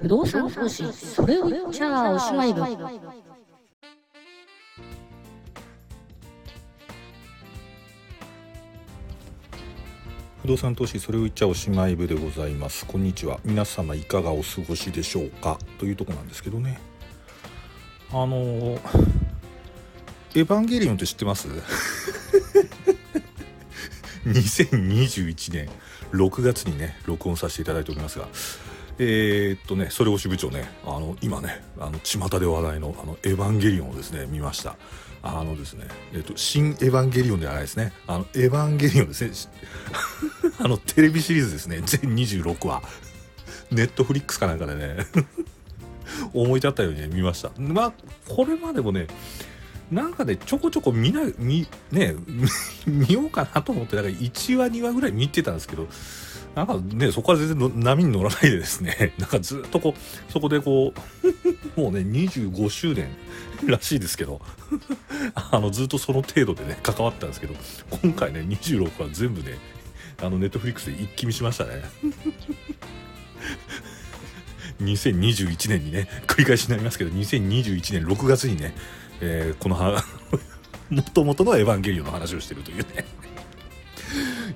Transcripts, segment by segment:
不動産投資それを言っちゃおしまい部不動産投資それを言っちゃおしまい部でございます。こんにちは。皆様いかがお過ごしでしょうか？というとこなんですけどね。あのエヴァンゲリオンって知ってます？2021年6月にね録音させていただいておりますが。えー、っとねそれを支部長ねあの今ねあの巷で話題のあのエヴァンゲリオンをですね見ました。あのですねえー、っと新エヴァンゲリオンではないですね。あのエヴァンゲリオンですね。あのテレビシリーズですね。全26話。ネットフリックスかなんかでね 思い立ったように、ね、見ました。まあこれまでもねなんかねちょこちょこ見な見ね 見ようかなと思ってなんか1話2話ぐらい見てたんですけどなんかねそこから全然波に乗らないでですね なんかずっとこうそこでこうもうね25周年らしいですけど あのずっとその程度でね関わったんですけど今回ね26話全部ねあのネットフリックスで一気見しましたね。2021年にね繰り返しになりますけど2021年6月にねえー、このもともとのエヴァンゲリオンの話をしてるというね。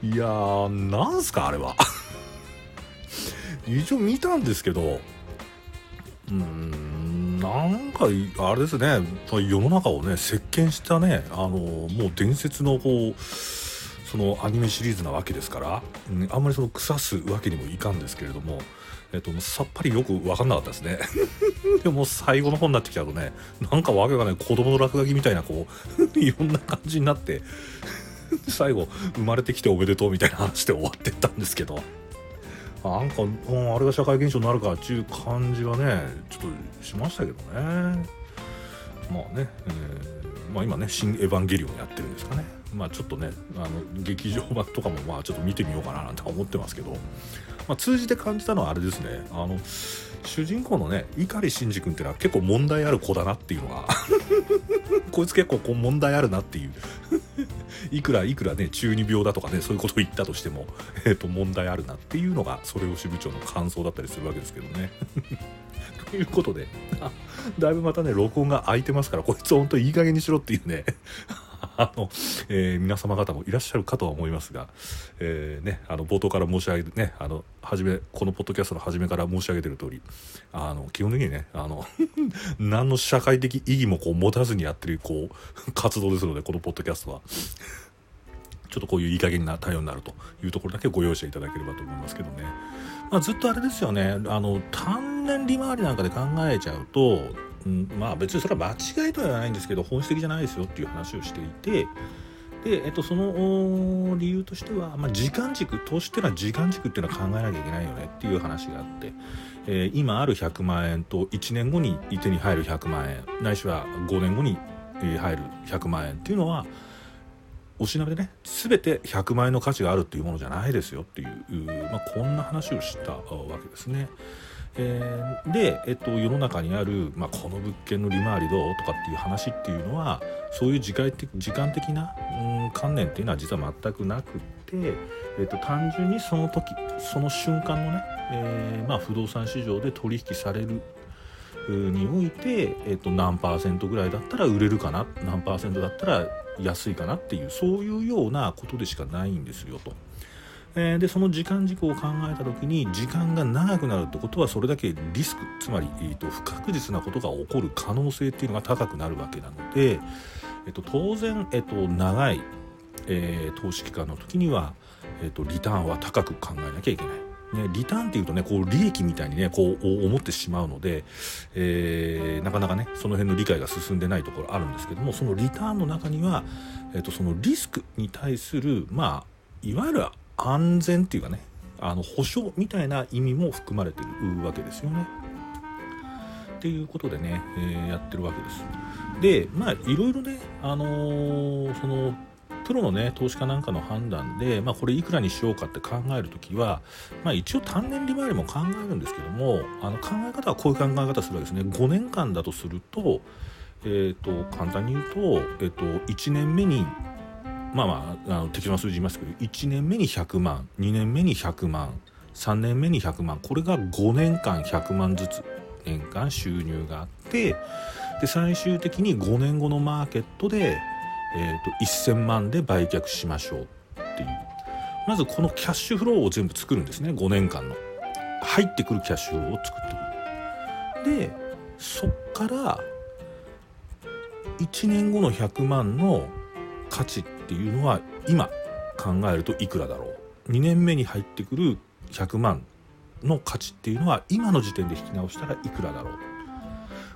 いやーなんすかあれは。一応見たんですけどうーんなんかあれですね世の中をね席巻したねあのもう伝説のこうそのアニメシリーズなわけですから、うん、あんまりその腐すわけにもいかんですけれどもえっと、さっぱりよく分かんなかったですね。でも最後の方になってきちゃうとねなんかわけがない子供の落書きみたいなこう いろんな感じになって 最後生まれてきておめでとうみたいな話で終わってったんですけど。なんか、うん、あれが社会現象になるかっていう感じはねちょっとしましたけどね。まあね、えー、まあ、今ね「新エヴァンゲリオン」やってるんですかね。まあちょっとねあの劇場版とかもまあちょっと見てみようかななんて思ってますけど。まあ、通じて感じたのはあれですね。あの主人公のね碇シンジ君っていうのは結構問題ある子だなっていうのが こいつ結構こう問題あるなっていう。いくらいくらね中二病だとかねそういうことを言ったとしても、えー、と問題あるなっていうのがそれを支部長の感想だったりするわけですけどね。ということで だいぶまたね録音が空いてますからこいつほんといい加減にしろっていうねあの、えー、皆様方もいらっしゃるかとは思いますが、えー、ね、あの冒頭から申し上げるねあの初めこのポッドキャストの初めから申し上げてる通りあの基本的にねあの 何の社会的意義もこう持たずにやってるこう活動ですのでこのポッドキャストは。ちょっとこういういい加減な対応になるというところだけご容赦いただければと思いますけどね。まあ、ずっとあれですよねあの単年利回りなんかで考えちゃうとうん、まあ別にそれは間違いとは言わないんですけど本質的じゃないですよっていう話をしていてで、えっと、その理由としては、まあ、時間軸投資っていうのは時間軸っていうのは考えなきゃいけないよねっていう話があって、えー、今ある100万円と1年後に手に入る100万円ないしは5年後に入る100万円っていうのはおしなべでね全て100万円の価値があるっていうものじゃないですよっていう、まあ、こんな話をしたわけですね。えー、で、えっと、世の中にある、まあ、この物件の利回りどうとかっていう話っていうのはそういう時間的時間的な、うん、観念っていうのは実は全くなくって、えっと、単純にその時その瞬間のね、えー、まあ、不動産市場で取引されるにおいて、えっと、何パーセントぐらいだったら売れるかな何パーセントだったら安いかなっていうそういうようなことでしかないんですよと。えー、でその時間軸を考えた時に時間が長くなるってことはそれだけリスクつまり、えーと、不確実なことが起こる可能性っていうのが高くなるわけなので、えーと、当然、えーと、長い、えー、投資期間の時には、えー、とリターンは高く考えなきゃいけない。ね、リターンっていうとねこう利益みたいにねこう思ってしまうので、えー、なかなかねその辺の理解が進んでないところあるんですけどもそのリターンの中には、えー、とそのリスクに対するまあいわゆる安全っていうかねあの保証みたいな意味も含まれてるわけですよね。っていうことでね、えー、やってるわけです。でまあいろいろね、あのー、そのプロのね投資家なんかの判断で、まあ、これいくらにしようかって考える時は、まあ、一応単年利回りも考えるんですけどもあの考え方はこういう考え方するわけですね5年間だとすると,、えーと、簡単に言うと,、えーと1年目にまあまああの適当な数字言いますけど1年目に100万2年目に100万3年目に100万これが5年間100万ずつ年間収入があってで最終的に5年後のマーケットで、えーと、1000万で売却しましょうっていう。まずこのキャッシュフローを全部作るんですね5年間の。入ってくるキャッシュフローを作ってくる。でそっから1年後の100万の価値っっていうのは今考えるといくらだろう。2年目に入ってくる100万の価値っていうのは今の時点で引き直したらいくらだろう。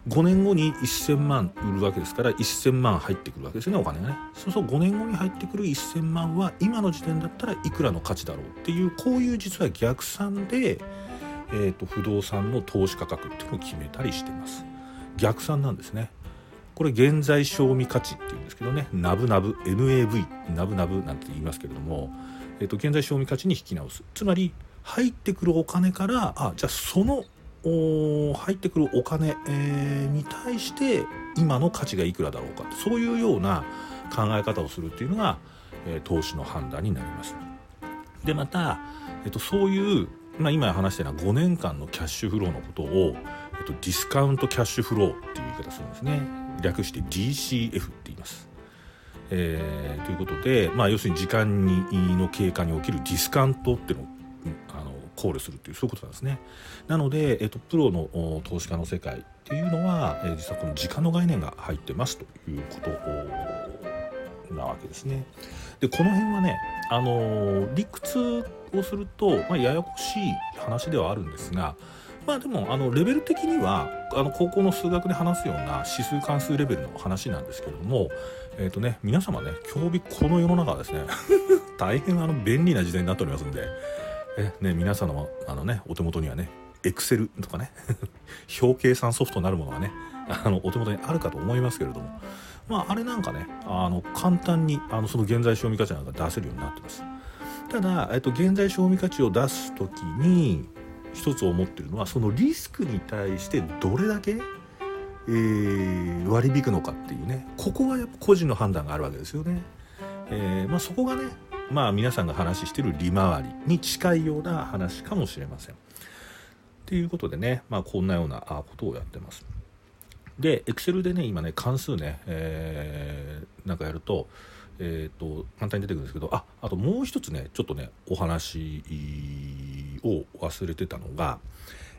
5年後に1000万売るわけですから1000万入ってくるわけですよねお金がね。そうそう5年後に入ってくる1000万は今の時点だったらいくらの価値だろうっていうこういう実は逆算で、えーと、不動産の投資価格っていうのを決めたりしてます。逆算なんですね。これ現在賞味価値っていうんですけどねナブナブ NAV ナブナブなんて言いますけれども、えーと現在賞味価値に引き直す。つまり入ってくるお金からあじゃあその入ってくるお金、えー、に対して今の価値がいくらだろうか。そういうような考え方をするっていうのが、えー、投資の判断になります。でまた、えっと、そういう、まあ、今話したような5年間のキャッシュフローのことを、えっと、ディスカウントキャッシュフローっていう言い方するんですね。略して DCF って言います。えー、ということで、まあ、要するに時間にの経過に起きるディスカウントっていうのを考慮するっていうそういうことなんですね。なので、えっと、プロの投資家の世界っていうのは、えー、実はこの時間の概念が入ってますということなわけですね。でこの辺はね、あの、理屈をすると、まあ、ややこしい話ではあるんですがまあでもあのレベル的にはあの高校の数学で話すような指数関数レベルの話なんですけれども、えーとね、皆様ね今日この世の中はですね 大変あの便利な時代になっておりますんでえね、皆さんのあの、ね、お手元にはねエクセルとかね 表計算ソフトなるものがねあのお手元にあるかと思いますけれどもまああれなんかねあの簡単にあのその現在賞味価値なんか出せるようになってます。ただ、えっと、現在賞味価値を出す時に一つ思ってるのはそのリスクに対してどれだけ、えー、割り引くのかっていうねここはやっぱ個人の判断があるわけですよね、えーまあ、そこがねまあ皆さんが話してる利回りに近いような話かもしれません。ということでね、まあ、こんなようなことをやってます。で、Excel でね、今ね、関数ね、えー、なんかやると、えっ、ー、と、簡単に出てくるんですけど、あ、あともう一つね、ちょっとね、お話を忘れてたのが、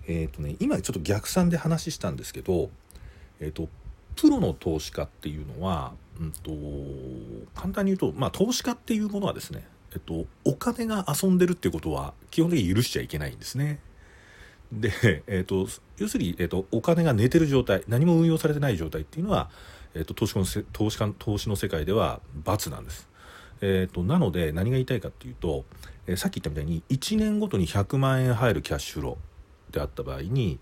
えっ、ー、とね、今ちょっと逆算で話したんですけど、えっ、ー、と、プロの投資家っていうのは、うんと、簡単に言うと、まあ、投資家っていうものはですね、えっと、お金が遊んでるっていうことは基本的に許しちゃいけないんですね。で、えっと、要するに、えっと、お金が寝てる状態何も運用されてない状態っていうのは、えっと、投資の投資投資の世界では罰なんです。えっと、なので何が言いたいかっていうと、えー、さっき言ったみたいに1年ごとに100万円入るキャッシュフローであった場合に、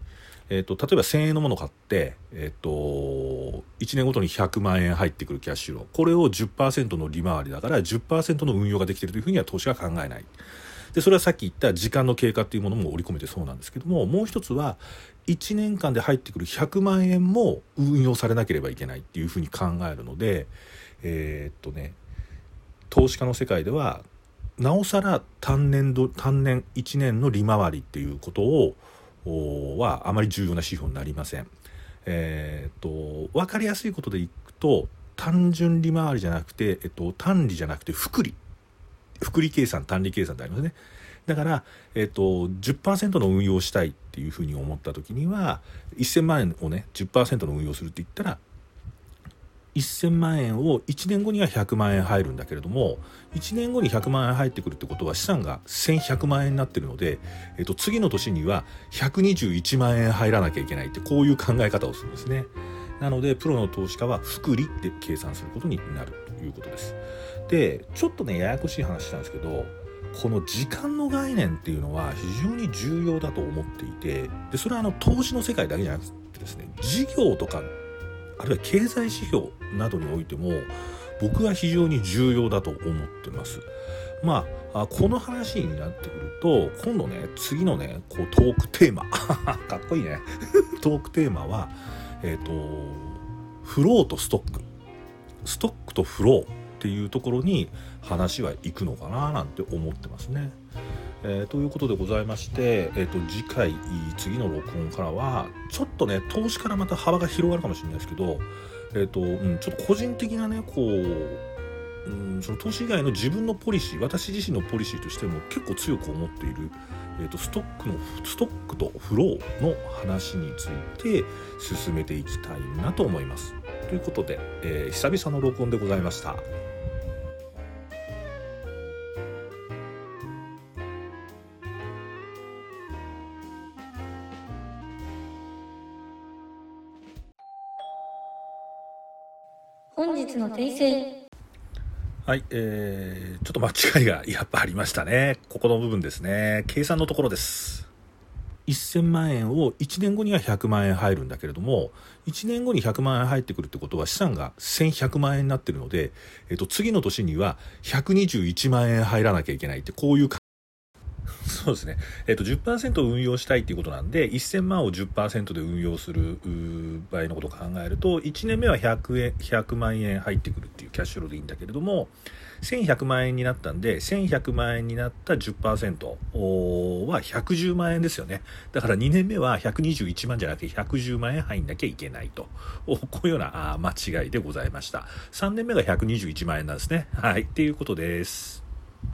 えーと、例えば1000円のものを買って、えーと、1年ごとに100万円入ってくるキャッシュフローこれを10%の利回りだから10%の運用ができているというふうには投資は考えないでそれはさっき言った時間の経過っていうものも織り込めてそうなんですけどももう一つは1年間で入ってくる100万円も運用されなければいけないっていうふうに考えるのでえー、っとね投資家の世界ではなおさら単年度単年1年の利回りっていうことをはあまり重要な指標になりません。えー、と分かりやすいことでいくと単純利回りじゃなくて、えっと、単利じゃなくて複利複利計算単利計算ってありますね。だから、えっと、10%の運用したいっていうふうに思った時には1000万円をね10%の運用するって言ったら1000万円を1年後には100万円入るんだけれども1年後に100万円入ってくるってことは資産が1100万円になってるので、えっと、次の年には121万円入らなきゃいけないってこういう考え方をするんですね。なのでプロの投資家は複利で計算することになるいうことです。でちょっとねややこしい話したんですけどこの時間の概念っていうのは非常に重要だと思っていてでそれはあの投資の世界だけじゃなくてですね事業とかあるいは経済指標などにおいても僕は非常に重要だと思ってます。まあ、この話になってくると今度ね次のねこうトークテーマ かっこいいね トークテーマはえっ、ー、とフローとストックストックとフローっていうところに話は行くのかななんて思ってますね。えー、ということでございまして、えーと、次回次の録音からはちょっとね投資からまた幅が広がるかもしれないですけど、えーとうん、ちょっと個人的なねこう、うん、その投資以外の自分のポリシー私自身のポリシーとしても結構強く思っている、えーと、ストックのストックとフローの話について進めていきたいなと思います。ということで、えー、久々の録音でございました。本日の訂正はい、えー、ちょっと間違いがやっぱありましたね。ここの部分ですね。計算のところです。1000万円を1年後には100万円入るんだけれども、1年後に100万円入ってくるってことは資産が1100万円になってるので、えっと、次の年には121万円入らなきゃいけないって、こういうそうですね。えっ、と、10%運用したいっていうことなんで、1000万を10%で運用する場合のことを考えると、1年目は100円、100万円入ってくるっていうキャッシュローでいいんだけれども、1100万円になったんで、1100万円になった10%は110万円ですよね。だから2年目は121万じゃなくて110万円入んなきゃいけないと。こういうような間違いでございました。3年目が121万円なんですね。はい。っていうことです。